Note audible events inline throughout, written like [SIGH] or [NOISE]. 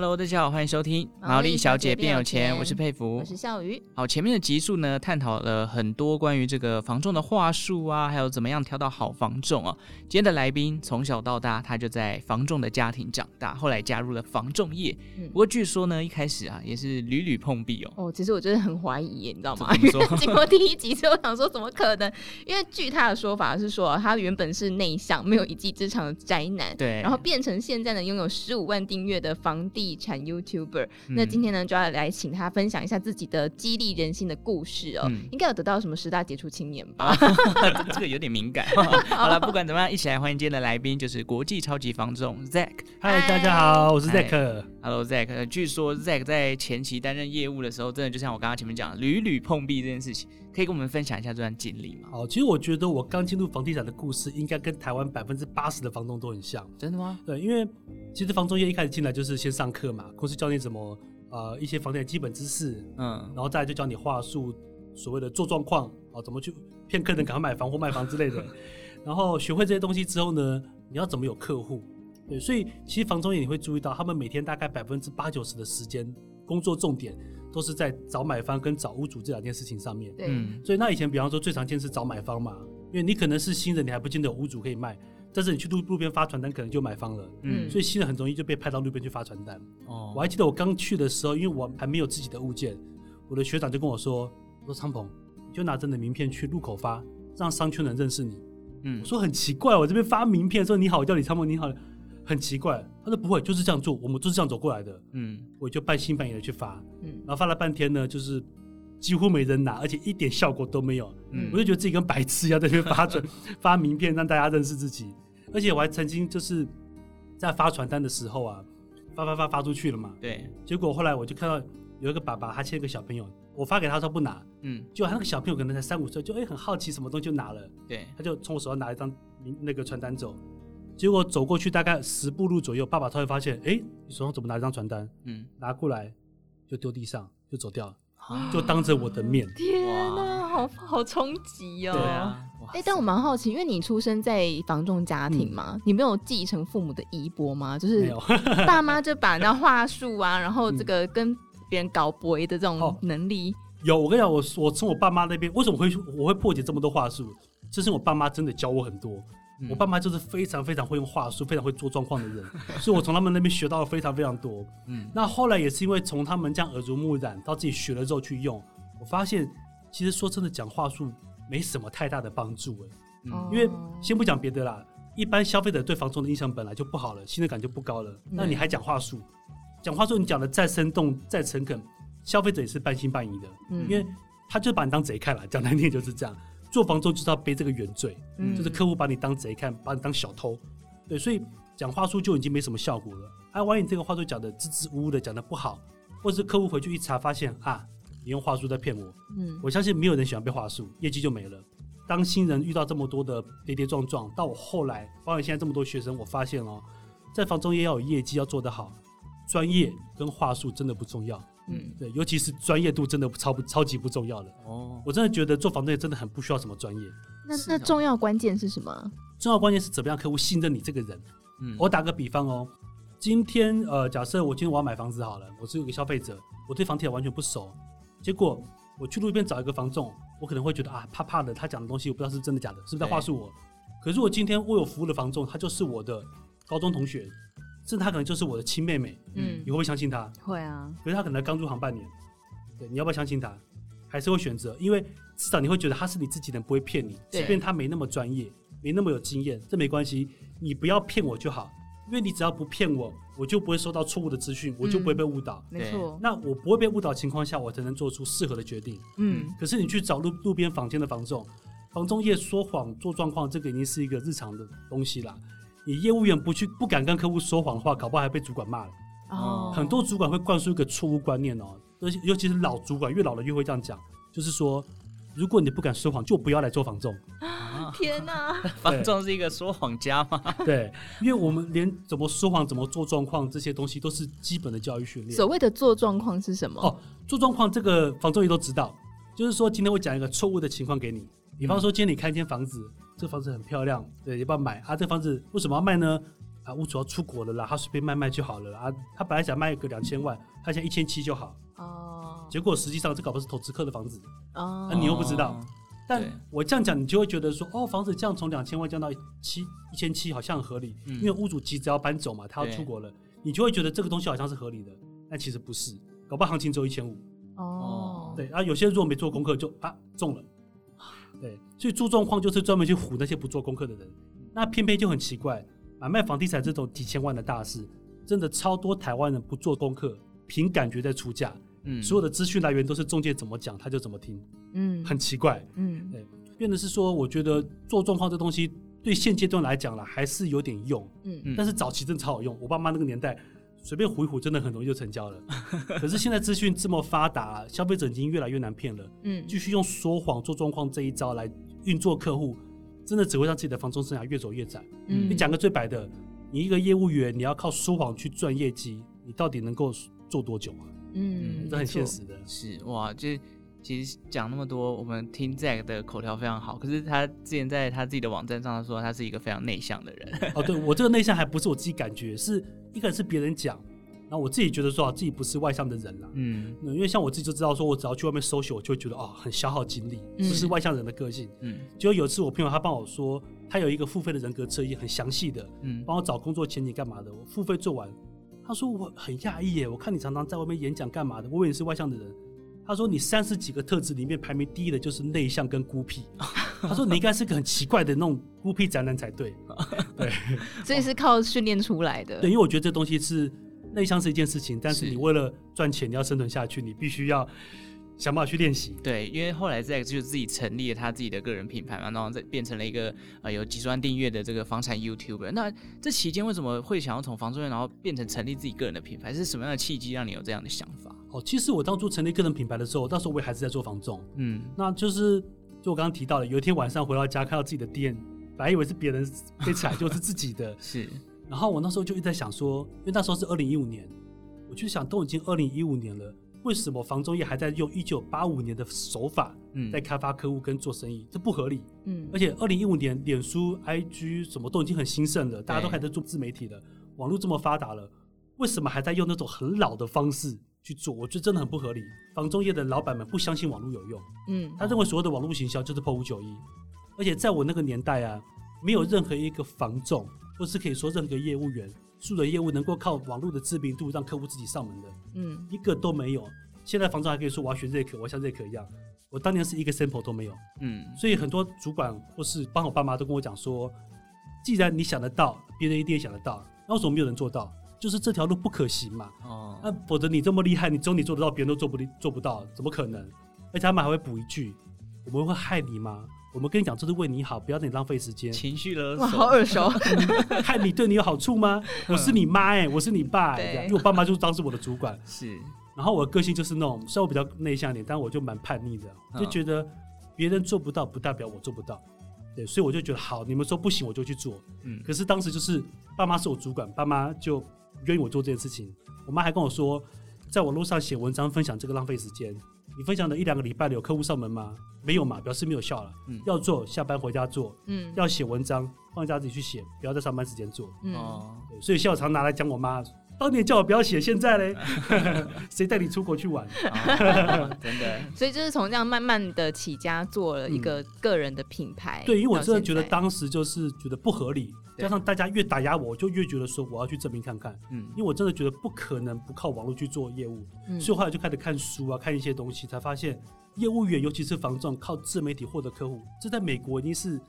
Hello，大家好，欢迎收听《毛利小姐变有钱》，我是佩服，我是笑鱼。好，前面的集数呢，探讨了很多关于这个房仲的话术啊，还有怎么样挑到好房仲啊。今天的来宾从小到大，他就在房仲的家庭长大，后来加入了房仲业。嗯、不过据说呢，一开始啊，也是屡屡碰壁哦。哦，其实我真的很怀疑，你知道吗？[LAUGHS] 经过第一集之后，我想说怎么可能？因为据他的说法是说，他原本是内向、没有一技之长的宅男，对，然后变成现在呢，拥有十五万订阅的房地产 YouTuber，、嗯、那今天呢就要来请他分享一下自己的激励人心的故事哦，嗯、应该有得到什么十大杰出青年吧？[LAUGHS] 这个有点敏感。[LAUGHS] 好了，不管怎么样，一起来欢迎今天的来宾，就是国际超级房仲 Zack。嗨，大家好，我是 Zack。Hello Zack。据说 Zack 在前期担任业务的时候，真的就像我刚刚前面讲的，屡屡碰壁这件事情，可以跟我们分享一下这段经历吗？哦，其实我觉得我刚进入房地产的故事，应该跟台湾百分之八十的房东都很像。真的吗？对，因为其实房中业一开始进来就是先上课嘛。公司教你怎么呃一些房地产基本知识，嗯，然后再来就教你话术，所谓的做状况啊，怎么去骗客人赶快买房或卖房之类的。[LAUGHS] 然后学会这些东西之后呢，你要怎么有客户？对，所以其实房中也你会注意到，他们每天大概百分之八九十的时间工作重点都是在找买方跟找屋主这两件事情上面。对，所以那以前比方说最常见是找买方嘛，因为你可能是新人，你还不见得有屋主可以卖。但是你去路路边发传单，可能就买方了，嗯，所以新人很容易就被派到路边去发传单。哦，我还记得我刚去的时候，因为我还没有自己的物件，我的学长就跟我说：“我说昌鹏，你就拿着你的名片去路口发，让商圈人认识你。”嗯，我说很奇怪，我这边发名片说你好，我叫李昌鹏，你好，很奇怪。他说不会，就是这样做，我们就是这样走过来的。嗯，我就半信半疑的去发，嗯，然后发了半天呢，就是几乎没人拿，而且一点效果都没有。嗯，我就觉得自己跟白痴一样在那边发传 [LAUGHS] 发名片，让大家认识自己。而且我还曾经就是在发传单的时候啊，发发发发出去了嘛。对。结果后来我就看到有一个爸爸，他牵一个小朋友，我发给他说不拿。嗯。结果他那个小朋友可能才三五岁，就哎、欸、很好奇什么东西就拿了。对。他就从我手上拿一张那个传单走，结果走过去大概十步路左右，爸爸他会发现，哎、欸，你手上怎么拿一张传单？嗯。拿过来就丢地上就走掉了，啊、就当着我的面。天哪，好好冲击哦。对啊。哎、欸，但我蛮好奇，因为你出生在房仲家庭嘛，嗯、你没有继承父母的衣钵吗？就是 [LAUGHS] 爸妈就把那话术啊，[LAUGHS] 然后这个跟别人搞博弈的这种能力。哦、有，我跟你讲，我我从我爸妈那边，为什么会我会破解这么多话术？就是我爸妈真的教我很多。嗯、我爸妈就是非常非常会用话术，非常会做状况的人，所以我从他们那边学到了非常非常多。嗯，那后来也是因为从他们这样耳濡目染，到自己学了之后去用，我发现其实说真的讲话术。没什么太大的帮助哎，嗯，因为先不讲别的啦，一般消费者对房仲的印象本来就不好了，信任感就不高了。那你还讲话术，讲话术你讲的再生动再诚恳，消费者也是半信半疑的，嗯因为他就把你当贼看了，讲难听就是这样。做房仲就是要背这个原罪，嗯就是客户把你当贼看，把你当小偷，对，所以讲话术就已经没什么效果了。哎，万一你这个话术讲的支支吾吾的，讲的不好，或者是客户回去一查发现啊。你用话术在骗我，嗯，我相信没有人喜欢被话术，业绩就没了。当新人遇到这么多的跌跌撞撞，到我后来，包括现在这么多学生，我发现哦，在房中业要有业绩，要做得好，专业跟话术真的不重要，嗯，对，尤其是专业度真的超不超级不重要的哦。我真的觉得做房中业真的很不需要什么专业。那那重要关键是什么？重要关键是怎么样客户信任你这个人。嗯，我打个比方哦，今天呃，假设我今天我要买房子好了，我是一个消费者，我对房地产完全不熟。结果我去路边找一个房仲，我可能会觉得啊，怕怕的，他讲的东西我不知道是真的假的，是不是在话术我？可是我今天我有服务的房仲，他就是我的高中同学，甚至他可能就是我的亲妹妹，嗯，你会不会相信他？会啊。可是他可能刚入行半年，对，你要不要相信他？还是会选择？因为至少你会觉得他是你自己人，不会骗你，即便他没那么专业，没那么有经验，这没关系，你不要骗我就好。因为你只要不骗我，我就不会收到错误的资讯，我就不会被误导。嗯、没错，那我不会被误导情况下，我才能做出适合的决定。嗯，可是你去找路路边房间的房仲，房仲业说谎做状况，这个已经是一个日常的东西啦。你业务员不去不敢跟客户说谎的话，搞不好还被主管骂了。哦，很多主管会灌输一个错误观念哦，而且尤其是老主管，越老了越会这样讲，就是说如果你不敢说谎，就不要来做房仲。[LAUGHS] 天哪，[LAUGHS] 房仲是一个说谎家吗？[LAUGHS] 对，因为我们连怎么说谎、怎么做状况这些东西都是基本的教育训练。所谓的做状况是什么？哦，做状况这个房仲也都知道，就是说今天我讲一个错误的情况给你，比方说今天你看一间房子，嗯、这个房子很漂亮，对，要不要买啊？这个房子为什么要卖呢？啊，屋主要出国了啦，他随便卖卖就好了啊。他本来想卖个两千万，他现在一千七就好。哦。结果实际上这搞不是投资客的房子。哦。那、啊、你又不知道。但我这样讲，你就会觉得说，哦，房子这样从两千万降到七一千七，好像很合理。嗯。因为屋主急着要搬走嘛，他要出国了，你就会觉得这个东西好像是合理的。但其实不是，搞不好行情只有一千五。哦。对啊，有些人如果没做功课就啊中了。对，所以做状况就是专门去唬那些不做功课的人。那偏偏就很奇怪。买卖房地产这种几千万的大事，真的超多台湾人不做功课，凭感觉在出价。嗯，所有的资讯来源都是中介怎么讲他就怎么听。嗯，很奇怪。嗯，对，变的是说，我觉得做状况这东西对现阶段来讲了还是有点用。嗯，但是早期真的超好用，我爸妈那个年代随便唬一唬，真的很容易就成交了。[LAUGHS] 可是现在资讯这么发达，消费者已经越来越难骗了。嗯，继续用说谎做状况这一招来运作客户。真的只会让自己的房中生涯越走越窄。嗯，你讲个最白的，你一个业务员，你要靠说谎去赚业绩，你到底能够做多久啊？嗯，这很现实的。是哇，就其实讲那么多，我们听 Zack 的口条非常好，可是他之前在他自己的网站上说，他是一个非常内向的人。哦，对，我这个内向还不是我自己感觉，是一个是别人讲。然后我自己觉得说啊，自己不是外向的人啦，嗯，因为像我自己就知道说，我只要去外面 social，我就会觉得哦，很消耗精力，不是外向人的个性，嗯，就有一次我朋友他帮我说，他有一个付费的人格测验，很详细的，嗯，帮我找工作前景干嘛的，我付费做完，他说我很讶异耶，我看你常常在外面演讲干嘛的，我以为你是外向的人，他说你三十几个特质里面排名第一的就是内向跟孤僻，[LAUGHS] 他说你应该是个很奇怪的那种孤僻宅男才对，[LAUGHS] 对，所以是靠训练出来的，对，因为我觉得这东西是。内向是一件事情，但是你为了赚钱，你要生存下去，你必须要想办法去练习。对，因为后来 Zack 就自己成立了他自己的个人品牌嘛，然后再变成了一个呃有几十万订阅的这个房产 YouTuber。那这期间为什么会想要从房仲业，然后变成成立自己个人的品牌？是什么样的契机让你有这样的想法？哦，其实我当初成立个人品牌的时候，那时候我也还是在做房仲。嗯，那就是就我刚刚提到的，有一天晚上回到家看到自己的店，本来以为是别人背起来，就是自己的。[LAUGHS] 是。然后我那时候就一直在想说，因为那时候是二零一五年，我就想都已经二零一五年了，为什么房中业还在用一九八五年的手法，在开发客户跟做生意？嗯、这不合理。嗯，而且二零一五年，脸书、IG 什么都已经很兴盛了，大家都还在做自媒体了，网络这么发达了，为什么还在用那种很老的方式去做？我觉得真的很不合理。房中业的老板们不相信网络有用，嗯，他认为所有的网络行销就是破五九一，而且在我那个年代啊，没有任何一个房仲。或是可以说任何业务员，素人业务能够靠网络的知名度让客户自己上门的，嗯，一个都没有。现在房仲还可以说我要学瑞可，我要像瑞可一样。我当年是一个 sample 都没有，嗯。所以很多主管或是帮我爸妈都跟我讲说，既然你想得到，别人一定也想得到，那为什么没有人做到？就是这条路不可行嘛。哦。那否则你这么厉害，你只有你做得到，别人都做不做不到，怎么可能？而且他们还会补一句：我们会害你吗？我们跟你讲，这是为你好，不要让你浪费时间。情绪勒索，哇，好耳熟。[LAUGHS] 害你对你有好处吗？我是你妈哎、欸，我是你爸哎、欸，因为我爸妈就是当时我的主管。是。然后我的个性就是那种，虽然我比较内向一点，但我就蛮叛逆的，就觉得别人做不到，不代表我做不到。对，所以我就觉得好，你们说不行，我就去做。嗯。可是当时就是爸妈是我主管，爸妈就愿意我做这件事情。我妈还跟我说，在网络上写文章分享这个浪费时间。你分享的一两个礼拜，有客户上门吗？没有嘛，表示没有效了。嗯，要做下班回家做。嗯，要写文章放假自己去写，不要在上班时间做。嗯，所以现在我常拿来讲我妈，当年叫我不要写，现在嘞，[LAUGHS] 谁带你出国去玩？哦、真的。所以就是从这样慢慢的起家，做了一个个人的品牌。嗯、对，因为我真的觉得当时就是觉得不合理。加上大家越打压我，我就越觉得说我要去证明看看。嗯，因为我真的觉得不可能不靠网络去做业务。嗯，所以后来就开始看书啊，看一些东西，才发现业务员尤其是房仲靠自媒体获得客户，这在美国已经是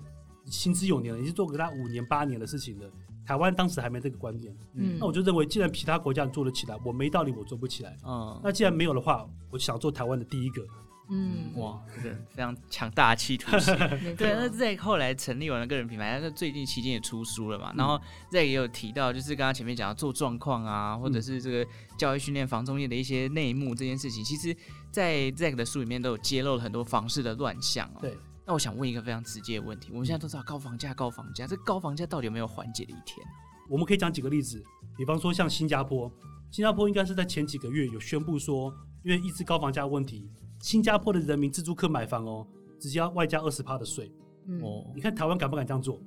行之有年了，已经做给他五年八年的事情了。台湾当时还没这个观念。嗯，那我就认为，既然其他国家做得起来，我没道理我做不起来。嗯，那既然没有的话，我想做台湾的第一个。嗯，哇，这个非常强大的企图心。[LAUGHS] 对，那在后来成立完了个人品牌，那最近期间也出书了嘛。嗯、然后这也有提到，就是刚刚前面讲到做状况啊，或者是这个教育训练房仲业的一些内幕这件事情，其实，在 Zack 的书里面都有揭露了很多房市的乱象哦。对。那我想问一个非常直接的问题：我们现在都知道高房价，高房价，这高房价到底有没有缓解的一天？我们可以讲几个例子，比方说像新加坡，新加坡应该是在前几个月有宣布说，因为一直高房价问题。新加坡的人民自住客买房哦，直接要外加二十趴的税。哦、嗯，你看台湾敢不敢这样做？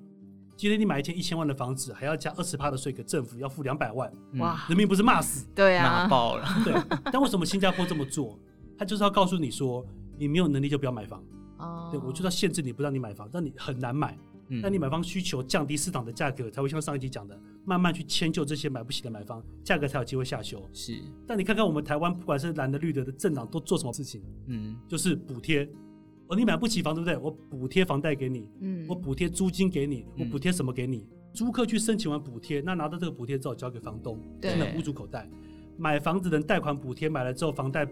今天你买一间一千万的房子，还要加二十趴的税给政府，要付两百万。哇，人民不是骂死？对啊，骂爆了。[LAUGHS] 对，但为什么新加坡这么做？他就是要告诉你说，你没有能力就不要买房。哦，对，我就要限制你，不让你买房，让你很难买。那你买方需求降低，市场的价格才会像上一集讲的，慢慢去迁就这些买不起的买方，价格才有机会下修。是，但你看看我们台湾，不管是蓝的绿的的政党都做什么事情？嗯，就是补贴。哦，你买不起房对不对？我补贴房贷给你。嗯，我补贴租金给你。我补贴什么给你？租客去申请完补贴，那拿到这个补贴之后交给房东，进了屋主口袋。买房子的贷款补贴买了之后，房贷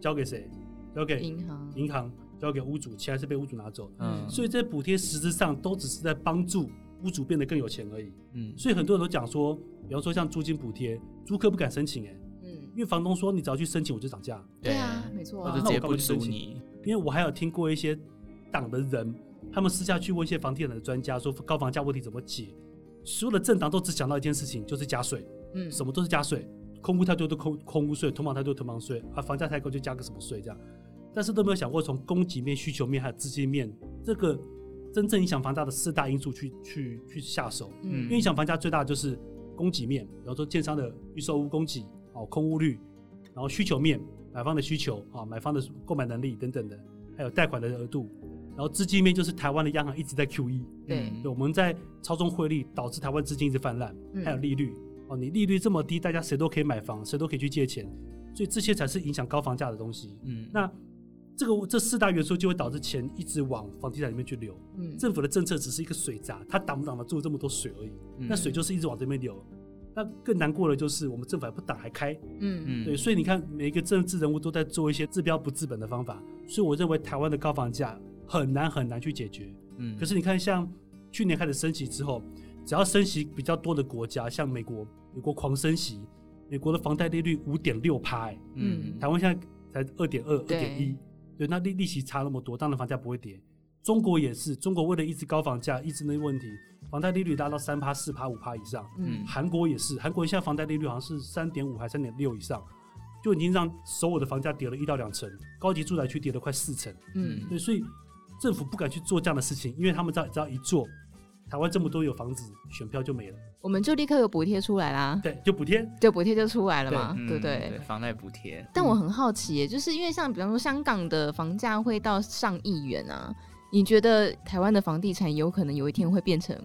交给谁？交给银行。银行。交给屋主，钱还是被屋主拿走。嗯，所以这些补贴实质上都只是在帮助屋主变得更有钱而已。嗯，所以很多人都讲说，比方说像租金补贴，租客不敢申请，哎，嗯，因为房东说你只要去申请我就涨价。对啊，没错。或者直接不租你。因为我还有听过一些党的人，他们私下去问一些房地产的专家，说高房价问题怎么解？所有的政党都只想到一件事情，就是加税。嗯，什么都是加税，空屋太多都空空屋税，囤房太多囤房税，啊，房价太高就加个什么税这样。但是都没有想过从供给面、需求面还有资金面这个真正影响房价的四大因素去去去下手。嗯，因为影响房价最大的就是供给面，比方说建商的预售屋供给、哦空屋率，然后需求面，买方的需求啊、买方的购买能力等等的，还有贷款的额度，然后资金面就是台湾的央行一直在 QE，对，对，我们在操纵汇率，导致台湾资金一直泛滥，还有利率哦，你利率这么低，大家谁都可以买房，谁都可以去借钱，所以这些才是影响高房价的东西。嗯，那。这个这四大元素就会导致钱一直往房地产里面去流。嗯，政府的政策只是一个水闸，它挡不挡得住这么多水而已。嗯，那水就是一直往这边流。那更难过的就是我们政府还不挡还开。嗯嗯，对，所以你看每一个政治人物都在做一些治标不治本的方法。所以我认为台湾的高房价很难很难去解决。嗯，可是你看像去年开始升息之后，只要升息比较多的国家，像美国，美国狂升息，美国的房贷利率五点六趴。嗯，台湾现在才二点二、二点一。对，那利利息差那么多，当然房价不会跌。中国也是，中国为了一直高房价，一直那问题，房贷利率达到三趴、四趴、五趴以上。嗯，韩国也是，韩国现在房贷利率好像是三点五还三点六以上，就已经让首尔的房价跌了一到两成，高级住宅区跌了快四成。嗯，对，所以政府不敢去做这样的事情，因为他们知道只要一做。台湾这么多有房子，选票就没了，我们就立刻有补贴出来啦。对，就补贴，就补贴就出来了嘛，对不对？对，房贷补贴。但我很好奇，就是因为像比方说香港的房价会到上亿元啊，你觉得台湾的房地产有可能有一天会变成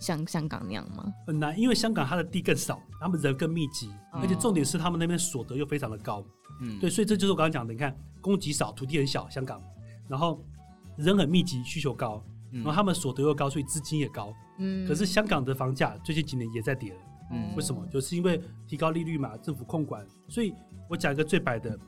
像香港那样吗？很难，因为香港它的地更少，他们人更密集，而且重点是他们那边所得又非常的高。嗯，对，所以这就是我刚刚讲的，你看供给少，土地很小，香港，然后人很密集，需求高。然后他们所得又高，所以资金也高。嗯，可是香港的房价最近几年也在跌了。嗯，为什么？就是因为提高利率嘛，政府控管。所以我讲一个最白的，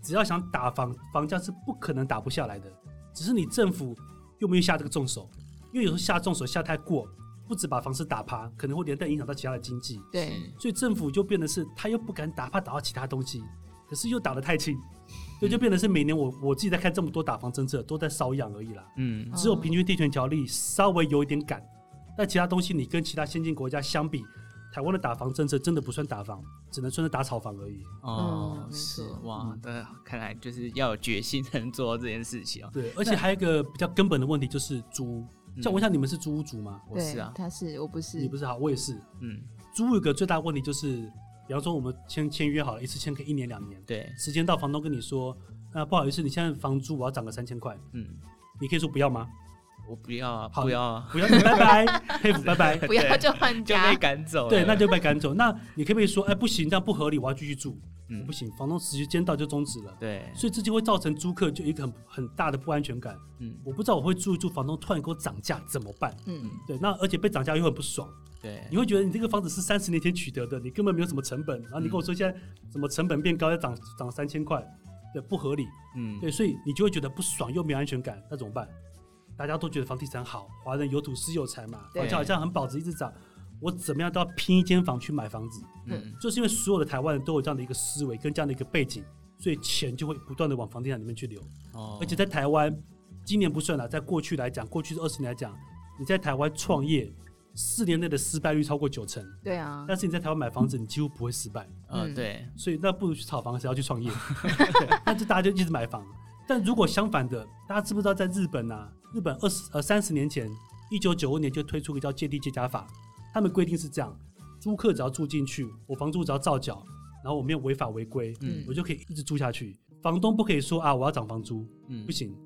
只要想打房，房价是不可能打不下来的，只是你政府又没有下这个重手。因为有时候下重手下太过，不止把房市打趴，可能会连带影响到其他的经济。对，所以政府就变得是，他又不敢打，怕打到其他东西，可是又打得太轻。所以就变成是每年我我自己在看这么多打房政策，都在瘙痒而已啦。嗯，只有平均地权条例稍微有一点赶，但其他东西你跟其他先进国家相比，台湾的打房政策真的不算打房，只能算是打炒房而已。哦，是哇，那看来就是要有决心才能做到这件事情哦。对，而且还有一个比较根本的问题就是租。像我问一下，你们是租屋族吗？我是啊，他是，我不是。你不是好，我也是。嗯，租有个最大的问题就是。比方说，我们签签约好了，一次签可以一年两年。对，时间到，房东跟你说，那不好意思，你现在房租我要涨个三千块。嗯，你可以说不要吗？我不要啊，不要啊，不要，拜拜，[LAUGHS] 佩服，拜拜，不要就换家，就被赶走。对，那就被赶走。那你可不可以说，哎，不行，这样不合理，我要继续住。嗯，不行，房东时间到就终止了。对，所以这就会造成租客就一个很很大的不安全感。嗯，我不知道我会住一住，房东突然给我涨价怎么办？嗯，对，那而且被涨价又很不爽。对，你会觉得你这个房子是三十年前取得的，你根本没有什么成本，然后你跟我说现在什么成本变高要涨涨三千块，对，不合理，嗯，对，所以你就会觉得不爽又没有安全感，那怎么办？大家都觉得房地产好，华人有土是有财嘛，房价好像很保值，一直涨，我怎么样都要拼一间房去买房子，嗯，就是因为所有的台湾人都有这样的一个思维跟这样的一个背景，所以钱就会不断的往房地产里面去流，哦，而且在台湾，今年不算了，在过去来讲，过去这二十年来讲，你在台湾创业。四年内的失败率超过九成，对啊。但是你在台湾买房子，你几乎不会失败。嗯，对。所以那不如去炒房，谁要去创业？[LAUGHS] 那就大家就一直买房。但如果相反的，大家知不知道在日本啊？日本二十呃三十年前，一九九二年就推出一个叫借地借家法，他们规定是这样：租客只要住进去，我房租只要照缴，然后我没有违法违规，嗯，我就可以一直住下去。房东不可以说啊，我要涨房租，嗯，不行。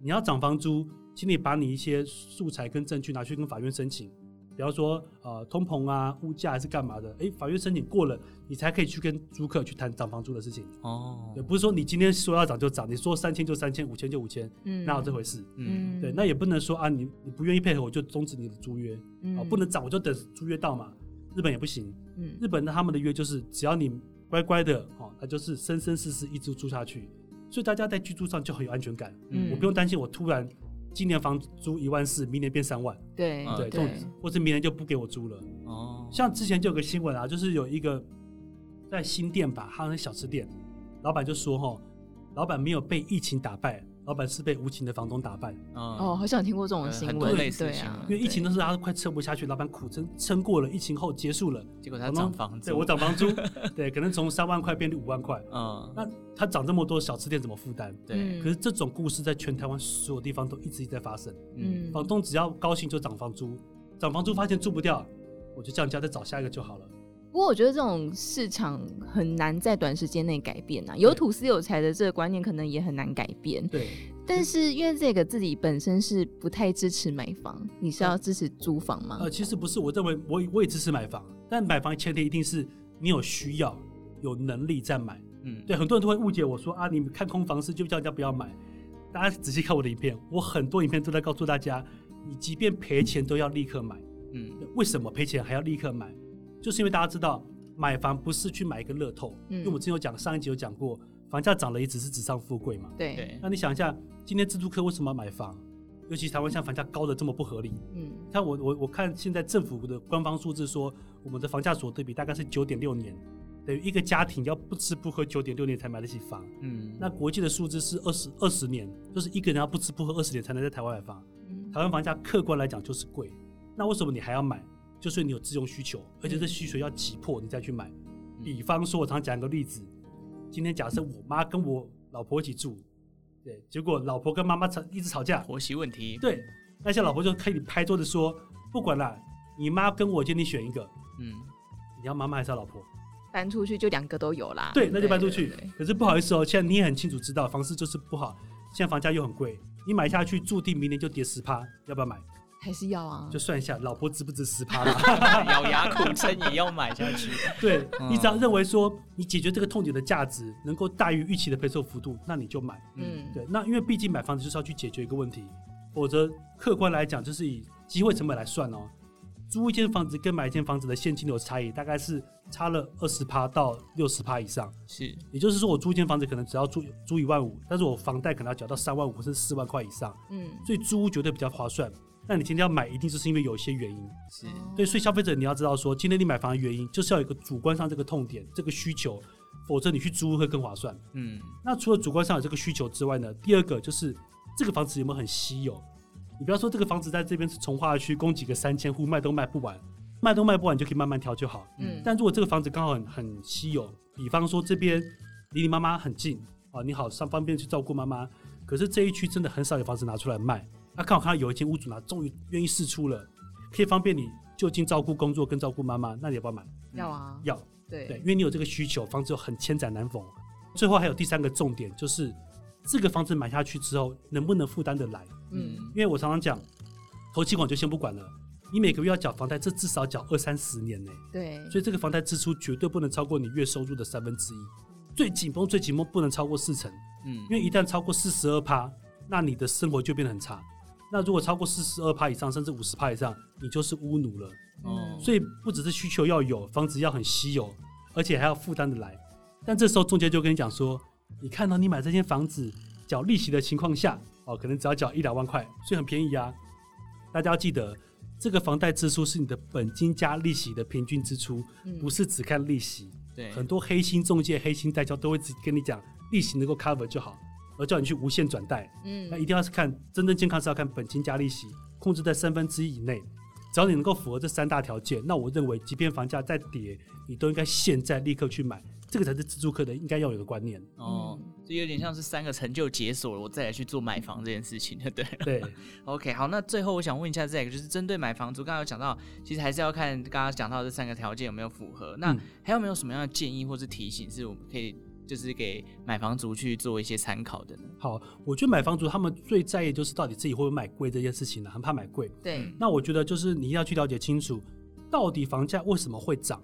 你要涨房租，请你把你一些素材跟证据拿去跟法院申请。比方说，呃，通膨啊，物价还是干嘛的？哎，法院申请过了，你才可以去跟租客去谈涨房租的事情。哦，也不是说你今天说要涨就涨，你说三千就三千，五千就五千，嗯，哪有这回事？嗯，对，那也不能说啊，你你不愿意配合，我就终止你的租约。嗯，啊，不能涨，我就等租约到嘛。日本也不行。嗯，日本的他们的约就是，只要你乖乖的，哦，那就是生生世世一直住下去，所以大家在居住上就很有安全感。嗯，我不用担心我突然。今年房租一万四，明年变三万。对对，对或者明年就不给我租了。哦，像之前就有个新闻啊，就是有一个在新店吧，他那小吃店，老板就说哈，老板没有被疫情打败。老板是被无情的房东打败。哦，好像听过这种新闻，类似啊。因为疫情的时候，他快撑不下去，老板苦撑撑过了，疫情后结束了，结果他涨房租。对，我涨房租，对，可能从三万块变成五万块。嗯，那他涨这么多，小吃店怎么负担？对。可是这种故事在全台湾所有地方都一直一直在发生。嗯。房东只要高兴就涨房租，涨房租发现住不掉，我就降价再找下一个就好了。不过我觉得这种市场很难在短时间内改变啊，有土司有财的这个观念可能也很难改变。对，但是因为这个自己本身是不太支持买房，你是要支持租房吗？呃，其实不是，我认为我我也支持买房，但买房前提一定是你有需要、有能力再买。嗯，对，很多人都会误解我说啊，你们看空房市就叫人家不要买。大家仔细看我的影片，我很多影片都在告诉大家，你即便赔钱都要立刻买。嗯，为什么赔钱还要立刻买？就是因为大家知道买房不是去买一个乐透，嗯，因为我们之前有讲，上一集有讲过，房价涨了也只是纸上富贵嘛。对。那你想一下，今天自住客为什么要买房？尤其台湾像房价高的这么不合理。嗯。看我我我看现在政府的官方数字说，我们的房价所得比大概是九点六年，等于一个家庭要不吃不喝九点六年才买得起房。嗯。那国际的数字是二十二十年，就是一个人要不吃不喝二十年才能在台湾买房。嗯。台湾房价客观来讲就是贵，那为什么你还要买？就是你有自用需求，而且这需求要急迫，你再去买。比方说，我常讲一个例子，今天假设我妈跟我老婆一起住，对，结果老婆跟妈妈吵一直吵架，婆媳问题。对，那些老婆就可以拍桌子说，不管了，你妈跟我，今天你选一个，嗯，你要妈妈还是要老婆？搬出去就两个都有啦。对，那就搬出去。可是不好意思哦，现在你也很清楚知道，房市就是不好，现在房价又很贵，你买下去注定明年就跌十趴，要不要买？还是要啊，就算一下，老婆值不值十趴了，[LAUGHS] 咬牙苦撑也要买下去。[LAUGHS] 对，你只要认为说你解决这个痛点的价值能够大于预期的配售幅度，那你就买。嗯，对，那因为毕竟买房子就是要去解决一个问题，否则客观来讲就是以机会成本来算哦。租一间房子跟买一间房子的现金流差异大概是差了二十趴到六十趴以上。是，也就是说我租一间房子可能只要租租一万五，但是我房贷可能要缴到三万五或是四万块以上。嗯，所以租屋绝对比较划算。那你今天要买，一定就是因为有一些原因，是对，所以消费者你要知道说，今天你买房的原因就是要有一个主观上这个痛点，这个需求，否则你去租会更划算。嗯，那除了主观上有这个需求之外呢，第二个就是这个房子有没有很稀有？你不要说这个房子在这边是从化区，供几个三千户卖都卖不完，卖都卖不完你就可以慢慢挑就好。嗯，但如果这个房子刚好很很稀有，比方说这边离你妈妈很近啊，你好上方便去照顾妈妈，可是这一区真的很少有房子拿出来卖。那刚好看到有一间屋主呢，终于愿意试出了，可以方便你就近照顾工作跟照顾妈妈，那你要不要买？要啊，要。对对，因为你有这个需求，房子又很千载难逢。最后还有第三个重点，就是这个房子买下去之后能不能负担得来？嗯，因为我常常讲，头期款就先不管了，你每个月要缴房贷，这至少缴二三十年呢。对，所以这个房贷支出绝对不能超过你月收入的三分之一，最紧绷最紧绷不能超过四成。嗯，因为一旦超过四十二趴，那你的生活就变得很差。那如果超过四十二趴以上，甚至五十趴以上，你就是乌奴了。哦，所以不只是需求要有，房子要很稀有，而且还要负担得来。但这时候中介就跟你讲说，你看到你买这间房子缴利息的情况下，哦，可能只要缴一两万块，所以很便宜啊。大家要记得，这个房贷支出是你的本金加利息的平均支出，嗯、不是只看利息。对，很多黑心中介、黑心代销都会只跟你讲利息能够 cover 就好，而叫你去无限转贷。嗯，那一定要是看真正健康是要看本金加利息，控制在三分之一以内。只要你能够符合这三大条件，那我认为，即便房价再跌，你都应该现在立刻去买，这个才是自住客的应该要有的观念。哦，这有点像是三个成就解锁了，我再来去做买房这件事情，对对？对。OK，好，那最后我想问一下这个，就是针对买房族，刚刚有讲到，其实还是要看刚刚讲到这三个条件有没有符合。那还有没有什么样的建议或是提醒，是我们可以？就是给买房族去做一些参考的呢。好，我觉得买房族他们最在意就是到底自己会不会买贵这件事情呢，很怕买贵。对。那我觉得就是你要去了解清楚，到底房价为什么会涨，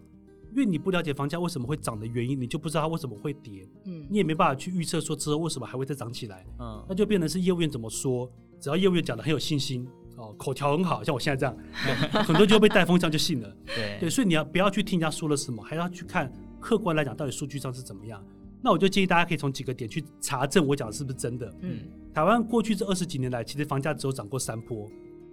因为你不了解房价为什么会涨的原因，你就不知道它为什么会跌。嗯。你也没办法去预测说之后为什么还会再涨起来。嗯。那就变成是业务员怎么说，只要业务员讲的很有信心哦，口条很好，像我现在这样，[LAUGHS] 很多就被带风向就信了。对。对，所以你要不要去听人家说了什么，还要去看客观来讲到底数据上是怎么样。那我就建议大家可以从几个点去查证我讲的是不是真的。嗯，台湾过去这二十几年来，其实房价只有涨过三波。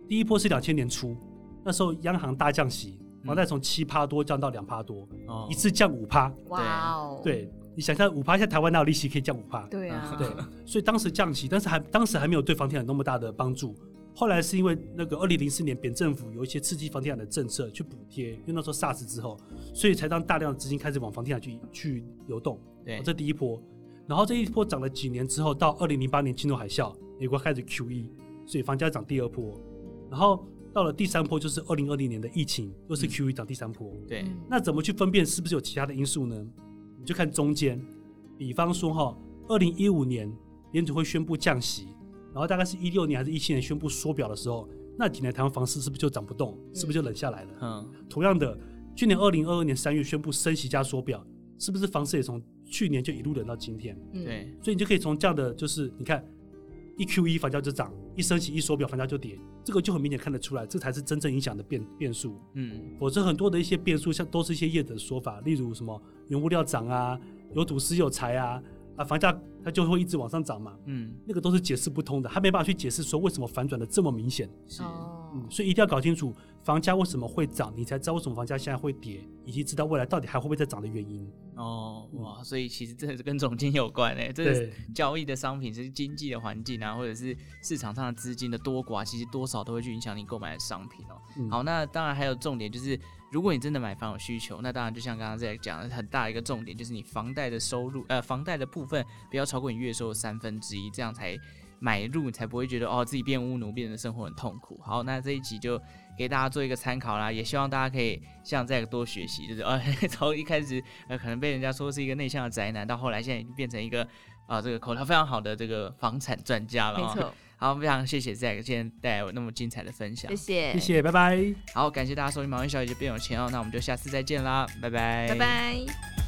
第一波是两千年初，那时候央行大降息，房贷从七趴多降到两趴多，一次降五趴。哇哦！对，你想象五趴，现在台湾哪有利息可以降五趴？对啊。[LAUGHS] 对，所以当时降息，但是还当时还没有对房地产那么大的帮助。后来是因为那个二零零四年扁政府有一些刺激房地产的政策去补贴，因为那时候 SARS 之后，所以才让大量的资金开始往房地产去去流动。对，这第一波。然后这一波涨了几年之后，到二零零八年金融海啸，美国开始 QE，所以房价涨第二波。然后到了第三波，就是二零二零年的疫情，又是 QE 涨第三波。对，那怎么去分辨是不是有其他的因素呢？你就看中间，比方说哈，二零一五年联储会宣布降息。然后大概是一六年还是一七年宣布缩表的时候，那几年台湾房市是不是就涨不动？是不是就冷下来了？嗯。同样的，去年二零二二年三月宣布升息加缩表，是不是房市也从去年就一路冷到今天？对。所以你就可以从这样的，就是你看，一 QE 房价就涨，一升息一缩表房价就跌，这个就很明显看得出来，这才是真正影响的变变数。嗯。否则很多的一些变数，像都是一些业者的说法，例如什么原物料涨啊，有土石有财啊。啊，房价它就会一直往上涨嘛，嗯，那个都是解释不通的，他没办法去解释说为什么反转的这么明显，是，嗯，所以一定要搞清楚房价为什么会涨，你才知道为什么房价现在会跌，以及知道未来到底还会不会再涨的原因。哦，哇，所以其实这是跟总经有关诶，这是交易的商品是经济的环境啊，或者是市场上的资金的多寡，其实多少都会去影响你购买的商品哦。嗯、好，那当然还有重点就是。如果你真的买房有需求，那当然就像刚刚在讲的，很大一个重点就是你房贷的收入，呃，房贷的部分不要超过你月收入三分之一，这样才买入，你才不会觉得哦自己变乌奴，变得生活很痛苦。好，那这一集就给大家做一个参考啦，也希望大家可以像这个多学习，就是 [LAUGHS] 呃从一开始呃可能被人家说是一个内向的宅男，到后来现在已经变成一个啊、呃、这个口条非常好的这个房产专家了。没错。好，非常谢谢 Zack 今天带来我那么精彩的分享，谢谢，谢谢，拜拜。好，感谢大家收听《毛衣小姐就变有钱哦》，那我们就下次再见啦，拜拜，拜拜。